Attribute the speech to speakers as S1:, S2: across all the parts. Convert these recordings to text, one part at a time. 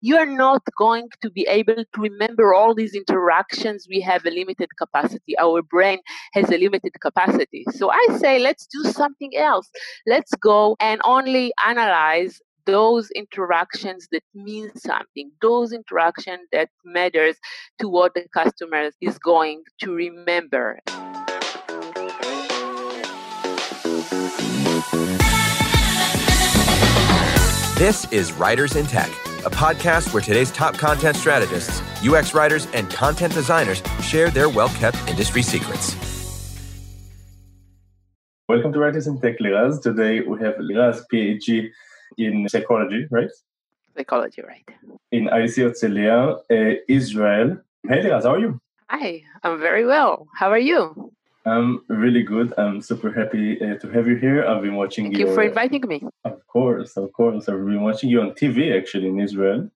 S1: you are not going to be able to remember all these interactions. We have a limited capacity. Our brain has a limited capacity. So I say, let's do something else. Let's go and only analyze those interactions that mean something, those interactions that matters to what the customer is going to remember.
S2: This is Writers in Tech, a podcast where today's top content strategists, UX writers, and content designers share their well kept industry secrets.
S3: Welcome to Writers in Tech, Liraz. Today we have Liraz, PhD in psychology, right?
S1: Psychology, right.
S3: In IDC Herzliya, uh, Israel. Hey, Liraz, how are you?
S1: Hi, I'm very well. How are you?
S3: I'm really good. I'm super happy uh, to have you here. I've been watching you
S1: Thank
S3: your,
S1: you for inviting me.
S3: Of course, of course. I've been watching you on TV actually in Israel,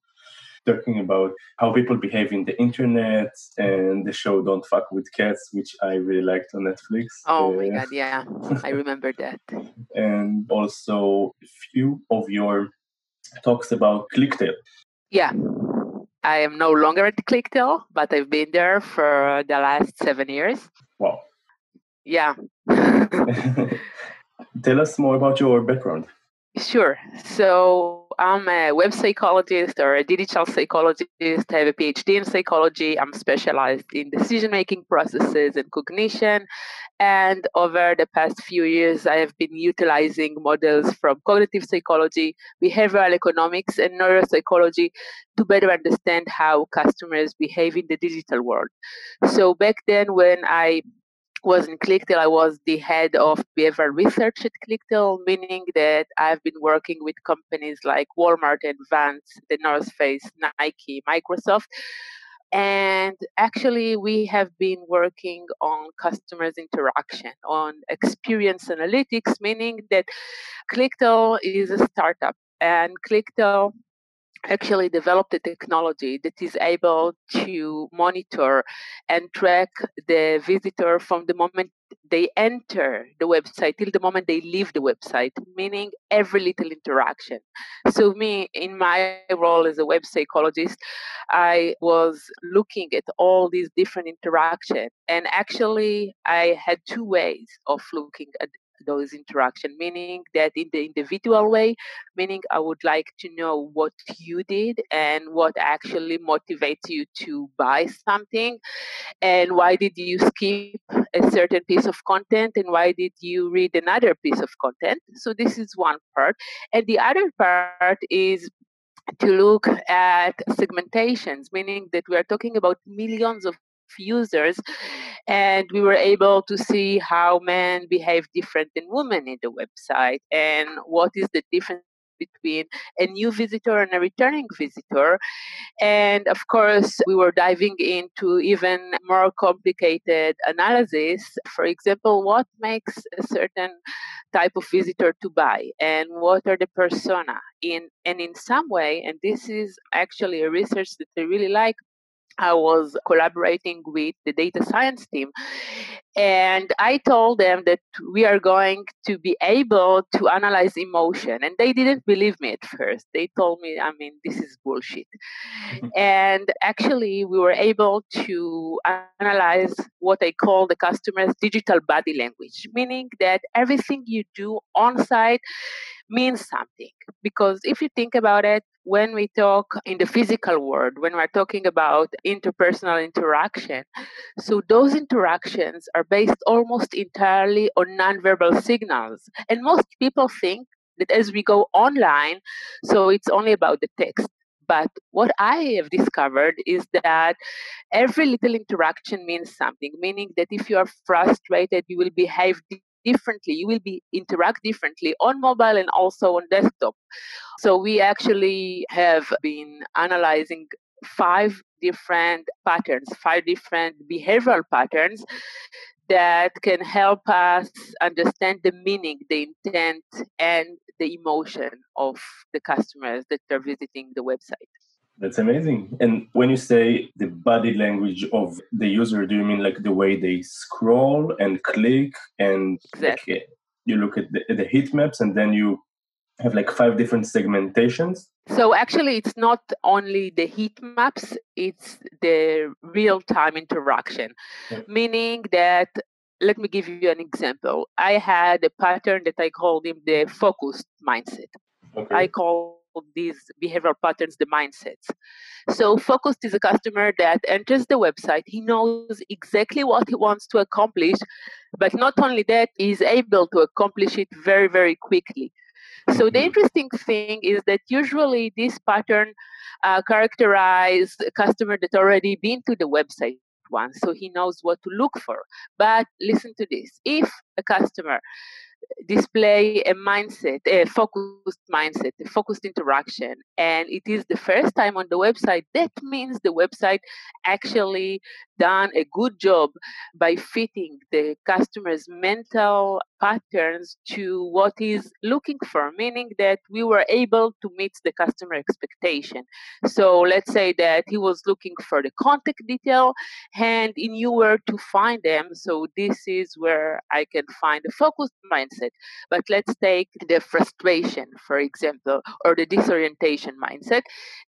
S3: talking about how people behave in the internet and the show Don't Fuck with Cats, which I really liked on Netflix.
S1: Oh uh, my god, yeah, I remember that.
S3: and also a few of your talks about ClickTale.
S1: Yeah. I am no longer at ClickTale, but I've been there for the last seven years.
S3: Wow.
S1: Yeah.
S3: Tell us more about your background.
S1: Sure. So I'm a web psychologist or a digital psychologist. I have a PhD in psychology. I'm specialized in decision making processes and cognition. And over the past few years, I have been utilizing models from cognitive psychology, behavioral economics, and neuropsychology to better understand how customers behave in the digital world. So back then, when I was in ClickTale, I was the head of behavioral research at ClickTale, meaning that I've been working with companies like Walmart and Vans, the North Face, Nike, Microsoft. And actually, we have been working on customers' interaction, on experience analytics, meaning that ClickTale is a startup and ClickTale actually developed a technology that is able to monitor and track the visitor from the moment they enter the website till the moment they leave the website meaning every little interaction. So me in my role as a web psychologist i was looking at all these different interactions and actually i had two ways of looking at those interaction meaning that in the individual way meaning i would like to know what you did and what actually motivates you to buy something and why did you skip a certain piece of content and why did you read another piece of content? So this is one part. And the other part is to look at segmentations, meaning that we are talking about millions of users and we were able to see how men behave different than women in the website and what is the difference between a new visitor and a returning visitor. And of course, we were diving into even more complicated analysis. For example, what makes a certain type of visitor to buy and what are the persona in and in some way and this is actually a research that i really like I was collaborating with the data science team. And I told them that we are going to be able to analyze emotion. And they didn't believe me at first. They told me, I mean, this is bullshit. Mm-hmm. and actually, we were able to analyze what I call the customer's digital body language, meaning that everything you do on site means something. Because if you think about it, when we talk in the physical world, when we're talking about interpersonal interaction, so those interactions are based almost entirely on nonverbal signals. And most people think that as we go online, so it's only about the text. But what I have discovered is that every little interaction means something, meaning that if you are frustrated, you will behave differently. You will be interact differently on mobile and also on desktop. So we actually have been analyzing five different patterns, five different behavioral patterns that can help us understand the meaning, the intent, and the emotion of the customers that are visiting the website.
S3: That's amazing. And when you say the body language of the user, do you mean like the way they scroll and click and
S1: exactly.
S3: like, you look at the, the heat maps and then you have like five different segmentations?
S1: So actually, it's not only the heat maps, it's the real time interaction, meaning that let me give you an example. I had a pattern that I called him the focused mindset. Okay. I call these behavioral patterns the mindsets. So focused is a customer that enters the website. He knows exactly what he wants to accomplish, but not only that, he's able to accomplish it very, very quickly. So the mm-hmm. interesting thing is that usually this pattern uh, characterize a customer that already been to the website once, so he knows what to look for. But listen to this: if a customer display a mindset, a focused mindset, a focused interaction, and it is the first time on the website, that means the website actually done a good job by fitting the customer's mental patterns to what he's looking for, meaning that we were able to meet the customer expectation. So let's say that he was looking for the contact detail and he knew where to find them. So this is where I can find a focused mindset. But let's take the frustration, for example, or the disorientation mindset.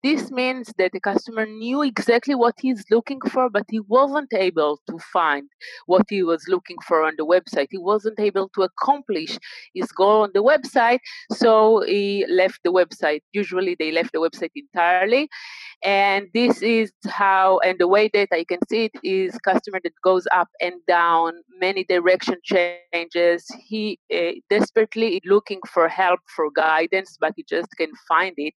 S1: This means that the customer knew exactly what he's looking for, but he wasn't able to find what he was looking for on the website. He wasn't able to accomplish his goal on the website, so he left the website. Usually, they left the website entirely. And this is how, and the way that I can see it is customer that goes up and down, many direction changes. He uh, desperately looking for help, for guidance, but he just can't find it.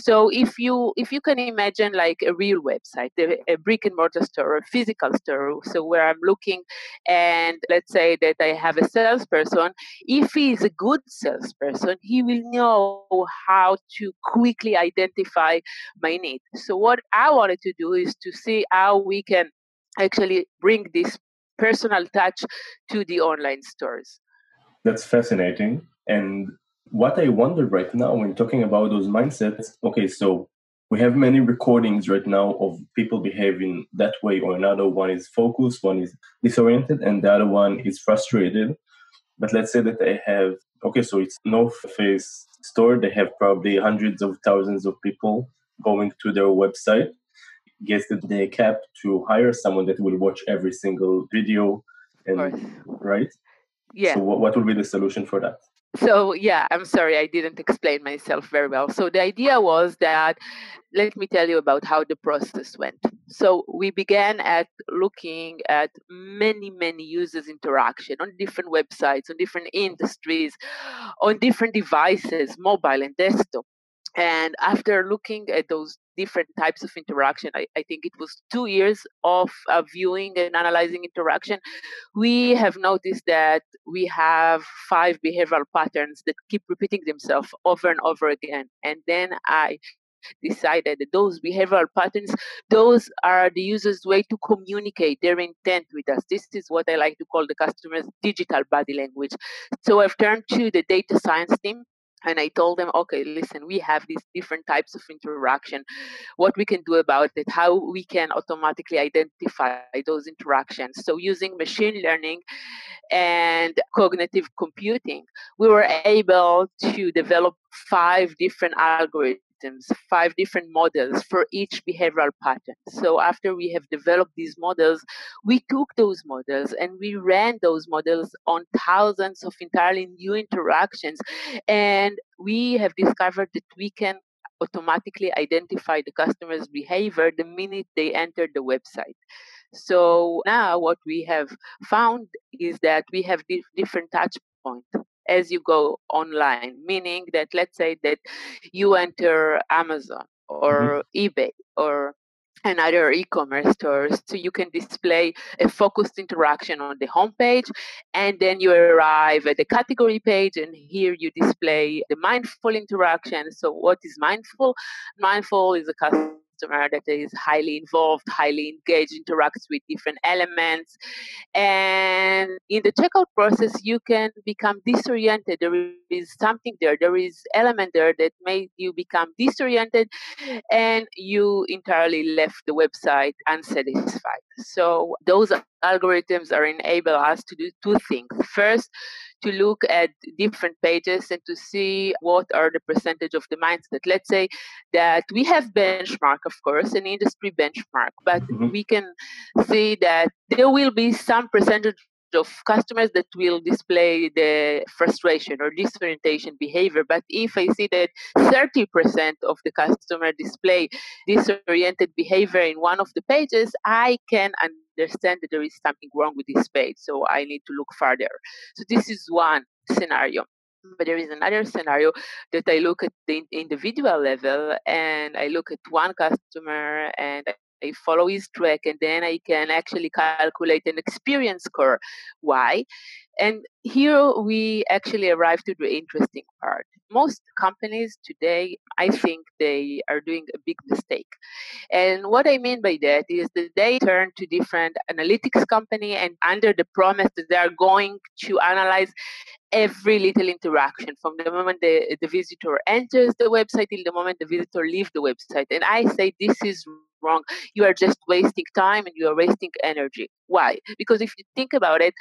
S1: So if you if you can imagine like a real website, a, a brick and mortar store, a physical store, so where I'm looking, and let's say that I have a salesperson, if he is a good salesperson, he will know how to quickly identify my need. So what I wanted to do is to see how we can actually bring this personal touch to the online stores.
S3: That's fascinating. And what I wonder right now when talking about those mindsets, okay, so we have many recordings right now of people behaving that way or another. One is focused, one is disoriented, and the other one is frustrated. But let's say that they have, okay, so it's North Face store. They have probably hundreds of thousands of people going to their website. Gets the cap to hire someone that will watch every single video, and right?
S1: Yeah.
S3: So what, what would be the solution for that?
S1: So yeah, I'm sorry I didn't explain myself very well. So the idea was that let me tell you about how the process went. So we began at looking at many many users interaction on different websites, on different industries, on different devices, mobile and desktop. And after looking at those different types of interaction, I, I think it was two years of uh, viewing and analyzing interaction, we have noticed that we have five behavioral patterns that keep repeating themselves over and over again. And then I decided that those behavioral patterns those are the user's way to communicate their intent with us this is what i like to call the customer's digital body language so i've turned to the data science team and i told them okay listen we have these different types of interaction. What we can do about it how we can automatically identify those interactions. So using machine learning and cognitive computing we were able to develop five different algorithms five different models for each behavioral pattern. So after we have developed these models, we took those models and we ran those models on thousands of entirely new interactions. And we have discovered that we can automatically identify the customer's behavior the minute they enter the website. So now what we have found is that we have different touch points as you go online, meaning that let's say that you enter Amazon or mm-hmm. eBay or another e-commerce stores so you can display a focused interaction on the homepage and then you arrive at the category page and here you display the mindful interaction so what is mindful mindful is a customer customer that is highly involved, highly engaged, interacts with different elements. And in the checkout process, you can become disoriented. There is something there, there is element there that made you become disoriented and you entirely left the website unsatisfied. So those algorithms are enable us to do two things. First, to look at different pages and to see what are the percentage of the mindset. Let's say that we have benchmark, of course, an industry benchmark, but mm-hmm. we can see that there will be some percentage of customers that will display the frustration or disorientation behavior. But if I see that 30% of the customer display disoriented behavior in one of the pages, I can understand that there is something wrong with this page. So I need to look further. So this is one scenario. But there is another scenario that I look at the individual level and I look at one customer and I follow his track, and then I can actually calculate an experience score. Why? And here we actually arrive to the interesting part. Most companies today, I think they are doing a big mistake. And what I mean by that is that they turn to different analytics company and under the promise that they are going to analyze every little interaction from the moment the, the visitor enters the website till the moment the visitor leaves the website. And I say this is wrong. You are just wasting time and you are wasting energy. Why? Because if you think about it,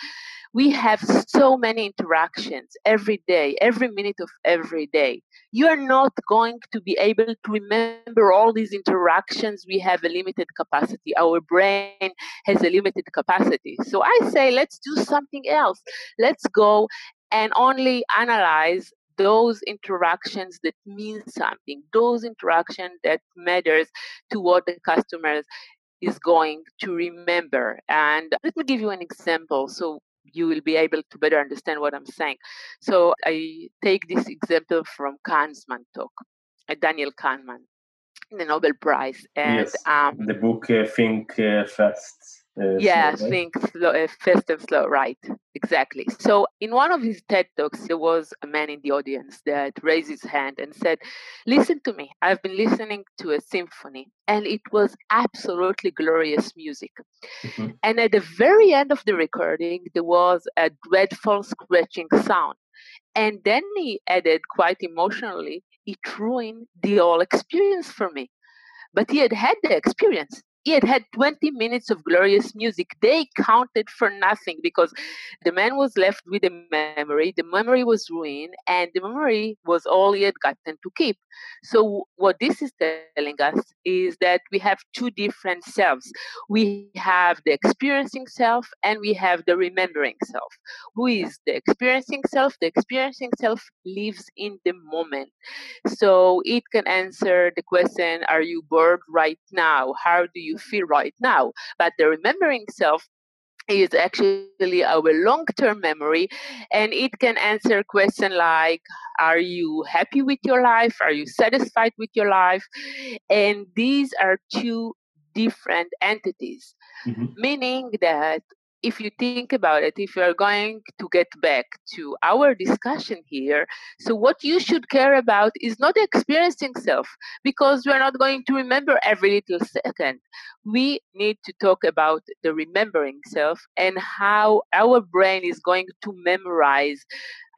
S1: we have so many interactions every day, every minute of every day. You are not going to be able to remember all these interactions. We have a limited capacity. Our brain has a limited capacity. So I say, let's do something else. Let's go and only analyze those interactions that mean something, those interactions that matters to what the customers is going to remember. And let me give you an example so you will be able to better understand what I'm saying. So I take this example from Kahneman talk, uh, Daniel Kahneman, the Nobel Prize.
S3: And yes, um, the book uh, Think uh, Fast
S1: uh, yeah, right? think slow, uh, fast and slow, right? Exactly. So, in one of his TED talks, there was a man in the audience that raised his hand and said, "Listen to me. I've been listening to a symphony, and it was absolutely glorious music. Mm-hmm. And at the very end of the recording, there was a dreadful scratching sound." And then he added, quite emotionally, "It ruined the whole experience for me." But he had had the experience he had had 20 minutes of glorious music. They counted for nothing because the man was left with a memory. The memory was ruined, and the memory was all he had gotten to keep. So, what this is telling us is that we have two different selves. We have the experiencing self, and we have the remembering self. Who is the experiencing self? The experiencing self lives in the moment. So, it can answer the question Are you bored right now? How do you feel right now. But the remembering self is actually our long-term memory and it can answer a question like are you happy with your life are you satisfied with your life and these are two different entities mm-hmm. meaning that if you think about it, if you're going to get back to our discussion here, so what you should care about is not experiencing self, because we're not going to remember every little second. We need to talk about the remembering self and how our brain is going to memorize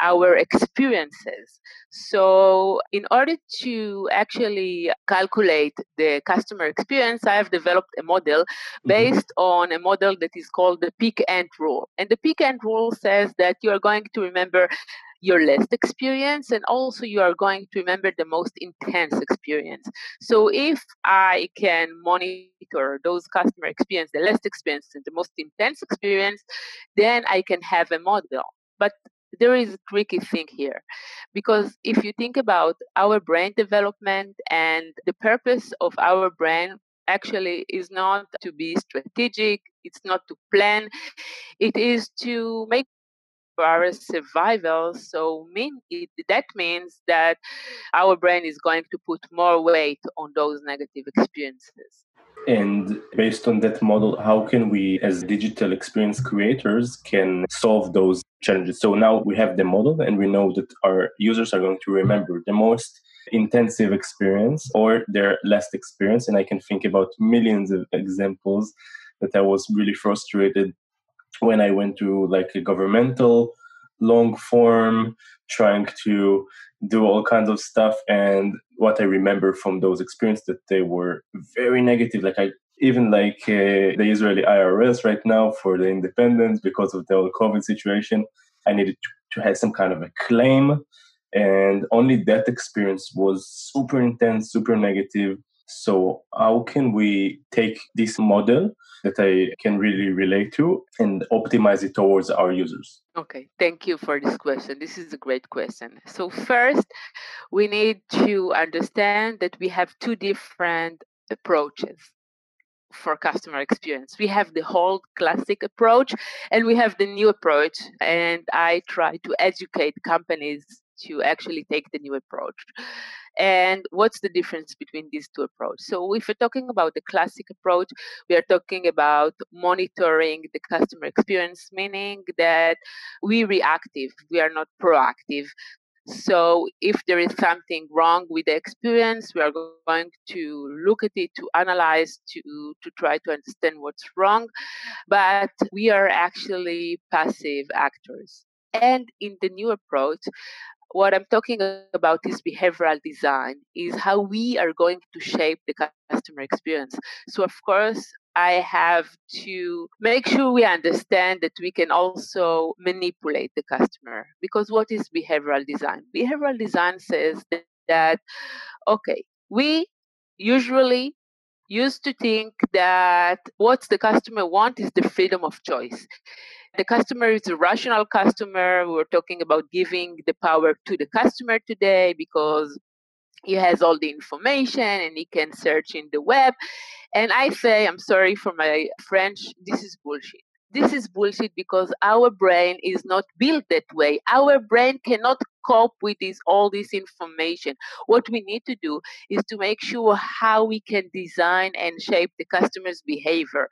S1: our experiences. So, in order to actually calculate the customer experience, I have developed a model mm-hmm. based on a model that is called the peak end rule. And the peak end rule says that you are going to remember your last experience and also you are going to remember the most intense experience. So if i can monitor those customer experience the last experience and the most intense experience then i can have a model. But there is a tricky thing here because if you think about our brain development and the purpose of our brain actually is not to be strategic it's not to plan it is to make for our survival. So mean it, that means that our brain is going to put more weight on those negative experiences.
S3: And based on that model how can we as digital experience creators can solve those challenges? So now we have the model and we know that our users are going to remember the most intensive experience or their last experience. And i can think about millions of examples that i was really frustrated when i went to like a governmental long form trying to do all kinds of stuff and what i remember from those experiences that they were very negative like i even like uh, the Israeli IRS right now for the independence because of the whole COVID situation. I needed to, to have some kind of a claim. And only that experience was super intense, super negative. So, how can we take this model that I can really relate to and optimize it towards our users?
S1: Okay, thank you for this question. This is a great question. So, first, we need to understand that we have two different approaches for customer experience. We have the whole classic approach and we have the new approach. And I try to educate companies to actually take the new approach. And what's the difference between these two approaches? So, if we're talking about the classic approach, we are talking about monitoring the customer experience, meaning that we reactive, we are not proactive. So, if there is something wrong with the experience, we are going to look at it, to analyze, to, to try to understand what's wrong. But we are actually passive actors. And in the new approach, what I'm talking about is behavioral design, is how we are going to shape the customer experience. So, of course, I have to make sure we understand that we can also manipulate the customer. Because what is behavioral design? Behavioral design says that, okay, we usually used to think that what the customer want is the freedom of choice the customer is a rational customer. We're talking about giving the power to the customer today because he has all the information and he can search in the web. And I say, I'm sorry for my French, this is bullshit. This is bullshit because our brain is not built that way. Our brain cannot cope with this all this information. What we need to do is to make sure how we can design and shape the customer's behavior.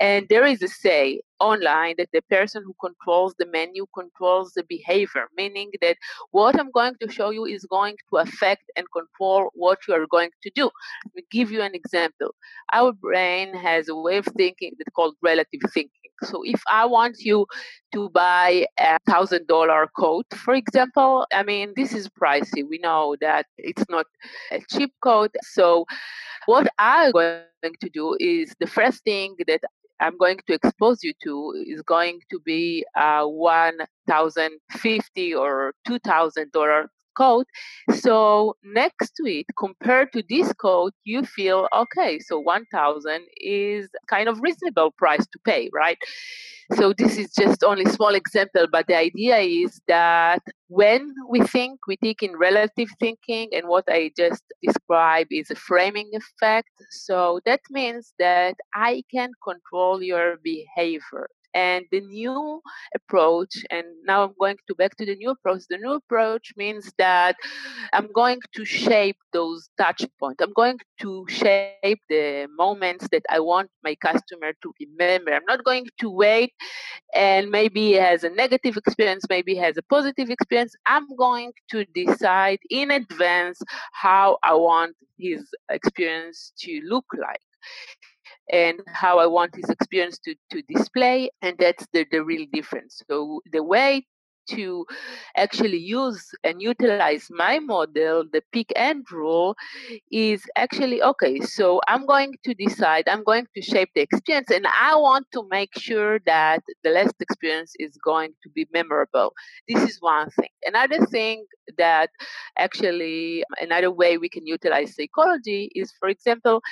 S1: And there is a say online that the person who controls the menu controls the behavior meaning that what i'm going to show you is going to affect and control what you are going to do. Let me give you an example. Our brain has a way of thinking that's called relative thinking so if i want you to buy a thousand dollar coat for example I mean, this is pricey. We know that it's not a cheap coat. So, what I'm going to do is the first thing that I'm going to expose you to is going to be a one thousand fifty or two thousand dollar coat. So next to it, compared to this coat, you feel okay. So one thousand is kind of reasonable price to pay, right? So this is just only small example, but the idea is that when we think, we think in relative thinking, and what I just described is a framing effect. So that means that I can control your behavior. And the new approach, and now I'm going to back to the new approach. The new approach means that I'm going to shape those touch points. I'm going to shape the moments that I want my customer to remember. I'm not going to wait and maybe he has a negative experience, maybe he has a positive experience. I'm going to decide in advance how I want his experience to look like and how I want his experience to, to display. And that's the, the real difference. So the way to actually use and utilize my model, the peak end rule, is actually okay. So I'm going to decide, I'm going to shape the experience, and I want to make sure that the last experience is going to be memorable. This is one thing. Another thing that actually, another way we can utilize psychology is, for example,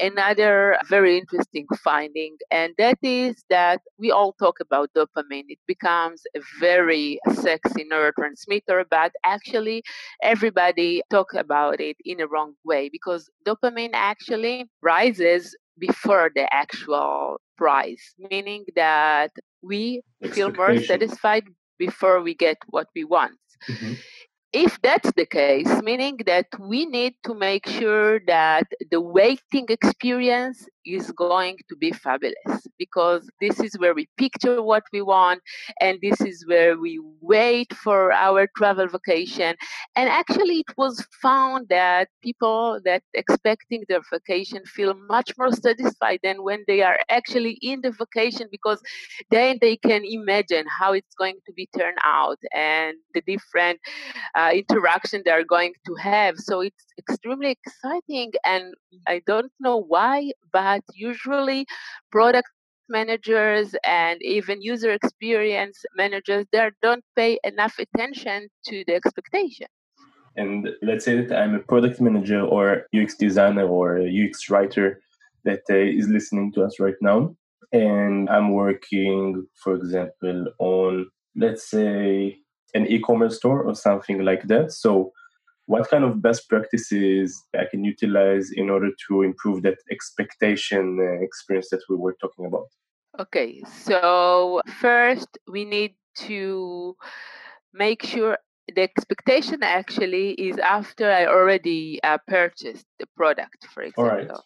S1: another very interesting finding, and that is that we all talk about dopamine. It becomes a very sexy neurotransmitter, but actually everybody talk about it in a wrong way because dopamine actually rises before the actual price, meaning that we feel more satisfied before we get what we want. Mm-hmm if that's the case, meaning that we need to make sure that the waiting experience is going to be fabulous because this is where we picture what we want and this is where we wait for our travel vacation. And actually, it was found that people that expecting their vacation feel much more satisfied than when they are actually in the vacation because then they can imagine how it's going to be turned out and the different uh, interaction they are going to have. So it's extremely exciting. And I don't know why, but but usually product managers and even user experience managers there don't pay enough attention to the expectation.
S3: And let's say that i'm a product manager or ux designer or ux writer that uh, is listening to us right now and i'm working for example on let's say an e-commerce store or something like that. So what kind of best practices I can utilize in order to improve that expectation uh, experience that we were talking about?
S1: Okay, so first we need to make sure the expectation actually is after I already uh, purchased the product, for example.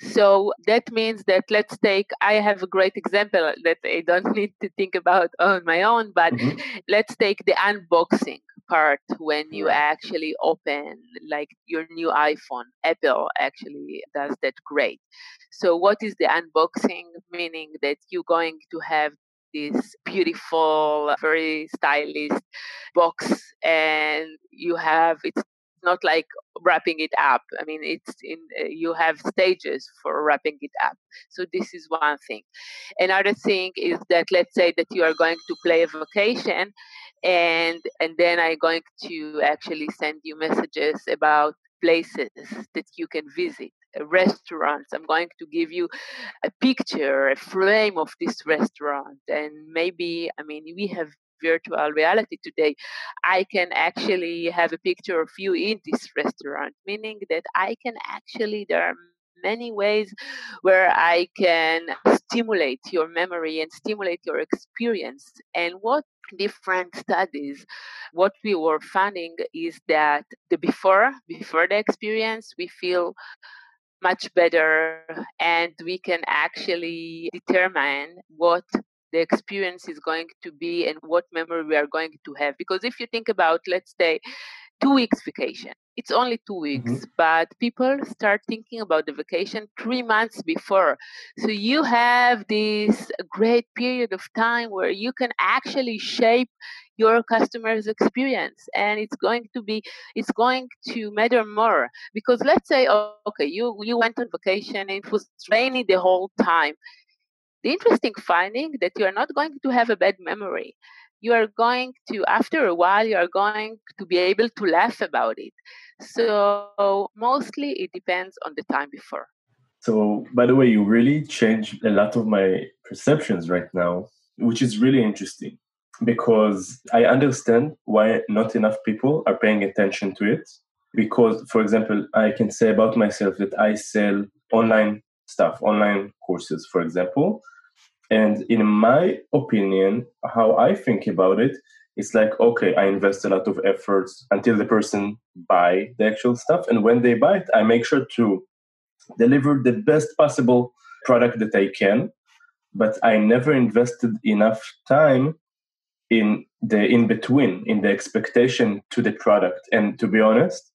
S1: So that means that let's take, I have a great example that I don't need to think about on my own, but mm-hmm. let's take the unboxing part when you actually open like your new iPhone. Apple actually does that great. So, what is the unboxing? Meaning that you're going to have this beautiful, very stylish box, and you have it's not like wrapping it up. I mean, it's in uh, you have stages for wrapping it up. So this is one thing. Another thing is that let's say that you are going to play a vacation, and and then I'm going to actually send you messages about places that you can visit restaurants. I'm going to give you a picture, a frame of this restaurant. And maybe, I mean, we have virtual reality today, I can actually have a picture of you in this restaurant, meaning that I can actually, there are many ways where I can stimulate your memory and stimulate your experience. And what different studies what we were finding is that the before before the experience we feel much better and we can actually determine what the experience is going to be and what memory we are going to have. Because if you think about, let's say, two weeks vacation, it's only two weeks, mm-hmm. but people start thinking about the vacation three months before. So you have this great period of time where you can actually shape your customer's experience and it's going to be it's going to matter more because let's say oh, okay you you went on vacation and it was rainy the whole time the interesting finding that you are not going to have a bad memory. You are going to, after a while, you are going to be able to laugh about it. So mostly it depends on the time before.
S3: So, by the way, you really changed a lot of my perceptions right now, which is really interesting because I understand why not enough people are paying attention to it. Because, for example, I can say about myself that I sell online stuff, online courses, for example. And in my opinion, how I think about it, it's like, okay, I invest a lot of efforts until the person buy the actual stuff. And when they buy it, I make sure to deliver the best possible product that I can. But I never invested enough time in the in between, in the expectation to the product. And to be honest,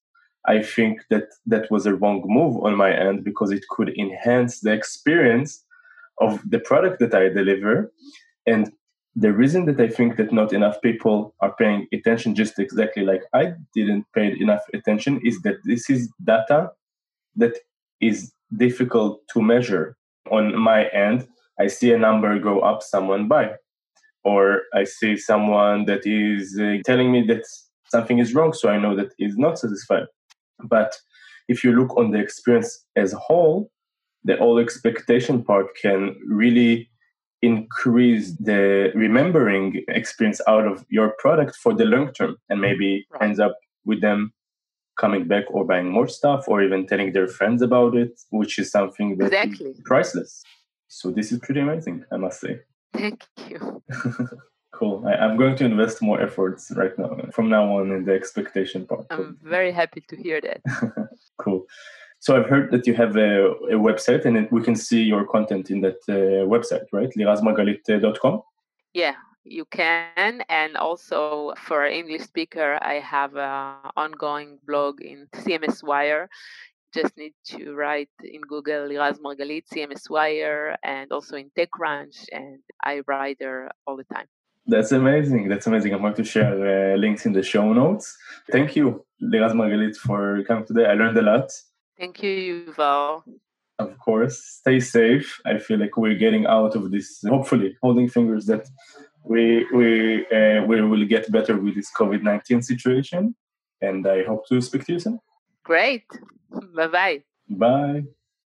S3: I think that that was a wrong move on my end because it could enhance the experience of the product that I deliver. And the reason that I think that not enough people are paying attention, just exactly like I didn't pay enough attention, is that this is data that is difficult to measure. On my end, I see a number go up, someone buy. Or I see someone that is uh, telling me that something is wrong, so I know that is not satisfied. But if you look on the experience as a whole, the all expectation part can really increase the remembering experience out of your product for the long term and maybe right. ends up with them coming back or buying more stuff or even telling their friends about it which is something that exactly. is priceless. So this is pretty amazing i must say.
S1: Thank you.
S3: Cool. I, am going to invest more efforts right now from now on in the expectation part.
S1: I'm very happy to hear that.
S3: Cool so I've heard that you have a, a website and we can see your content in that uh, website, right? lirazmargalit.com?
S1: Yeah, you can. And also for English speaker, I have an ongoing blog in CMS Wire. Just need to write in Google Liraz Margalit, CMS Wire, and also in TechCrunch, and I write there all the time.
S3: That's amazing. That's amazing. I'm going to share uh, links in the show notes. Thank you, Liraz Margalit, for coming today. I learned a lot.
S1: Thank you, Yuval.
S3: Of course. Stay safe. I feel like we're getting out of this. Hopefully, holding fingers that we we uh, we will get better with this COVID nineteen situation. And I hope to speak to you soon.
S1: Great. Bye bye.
S3: Bye.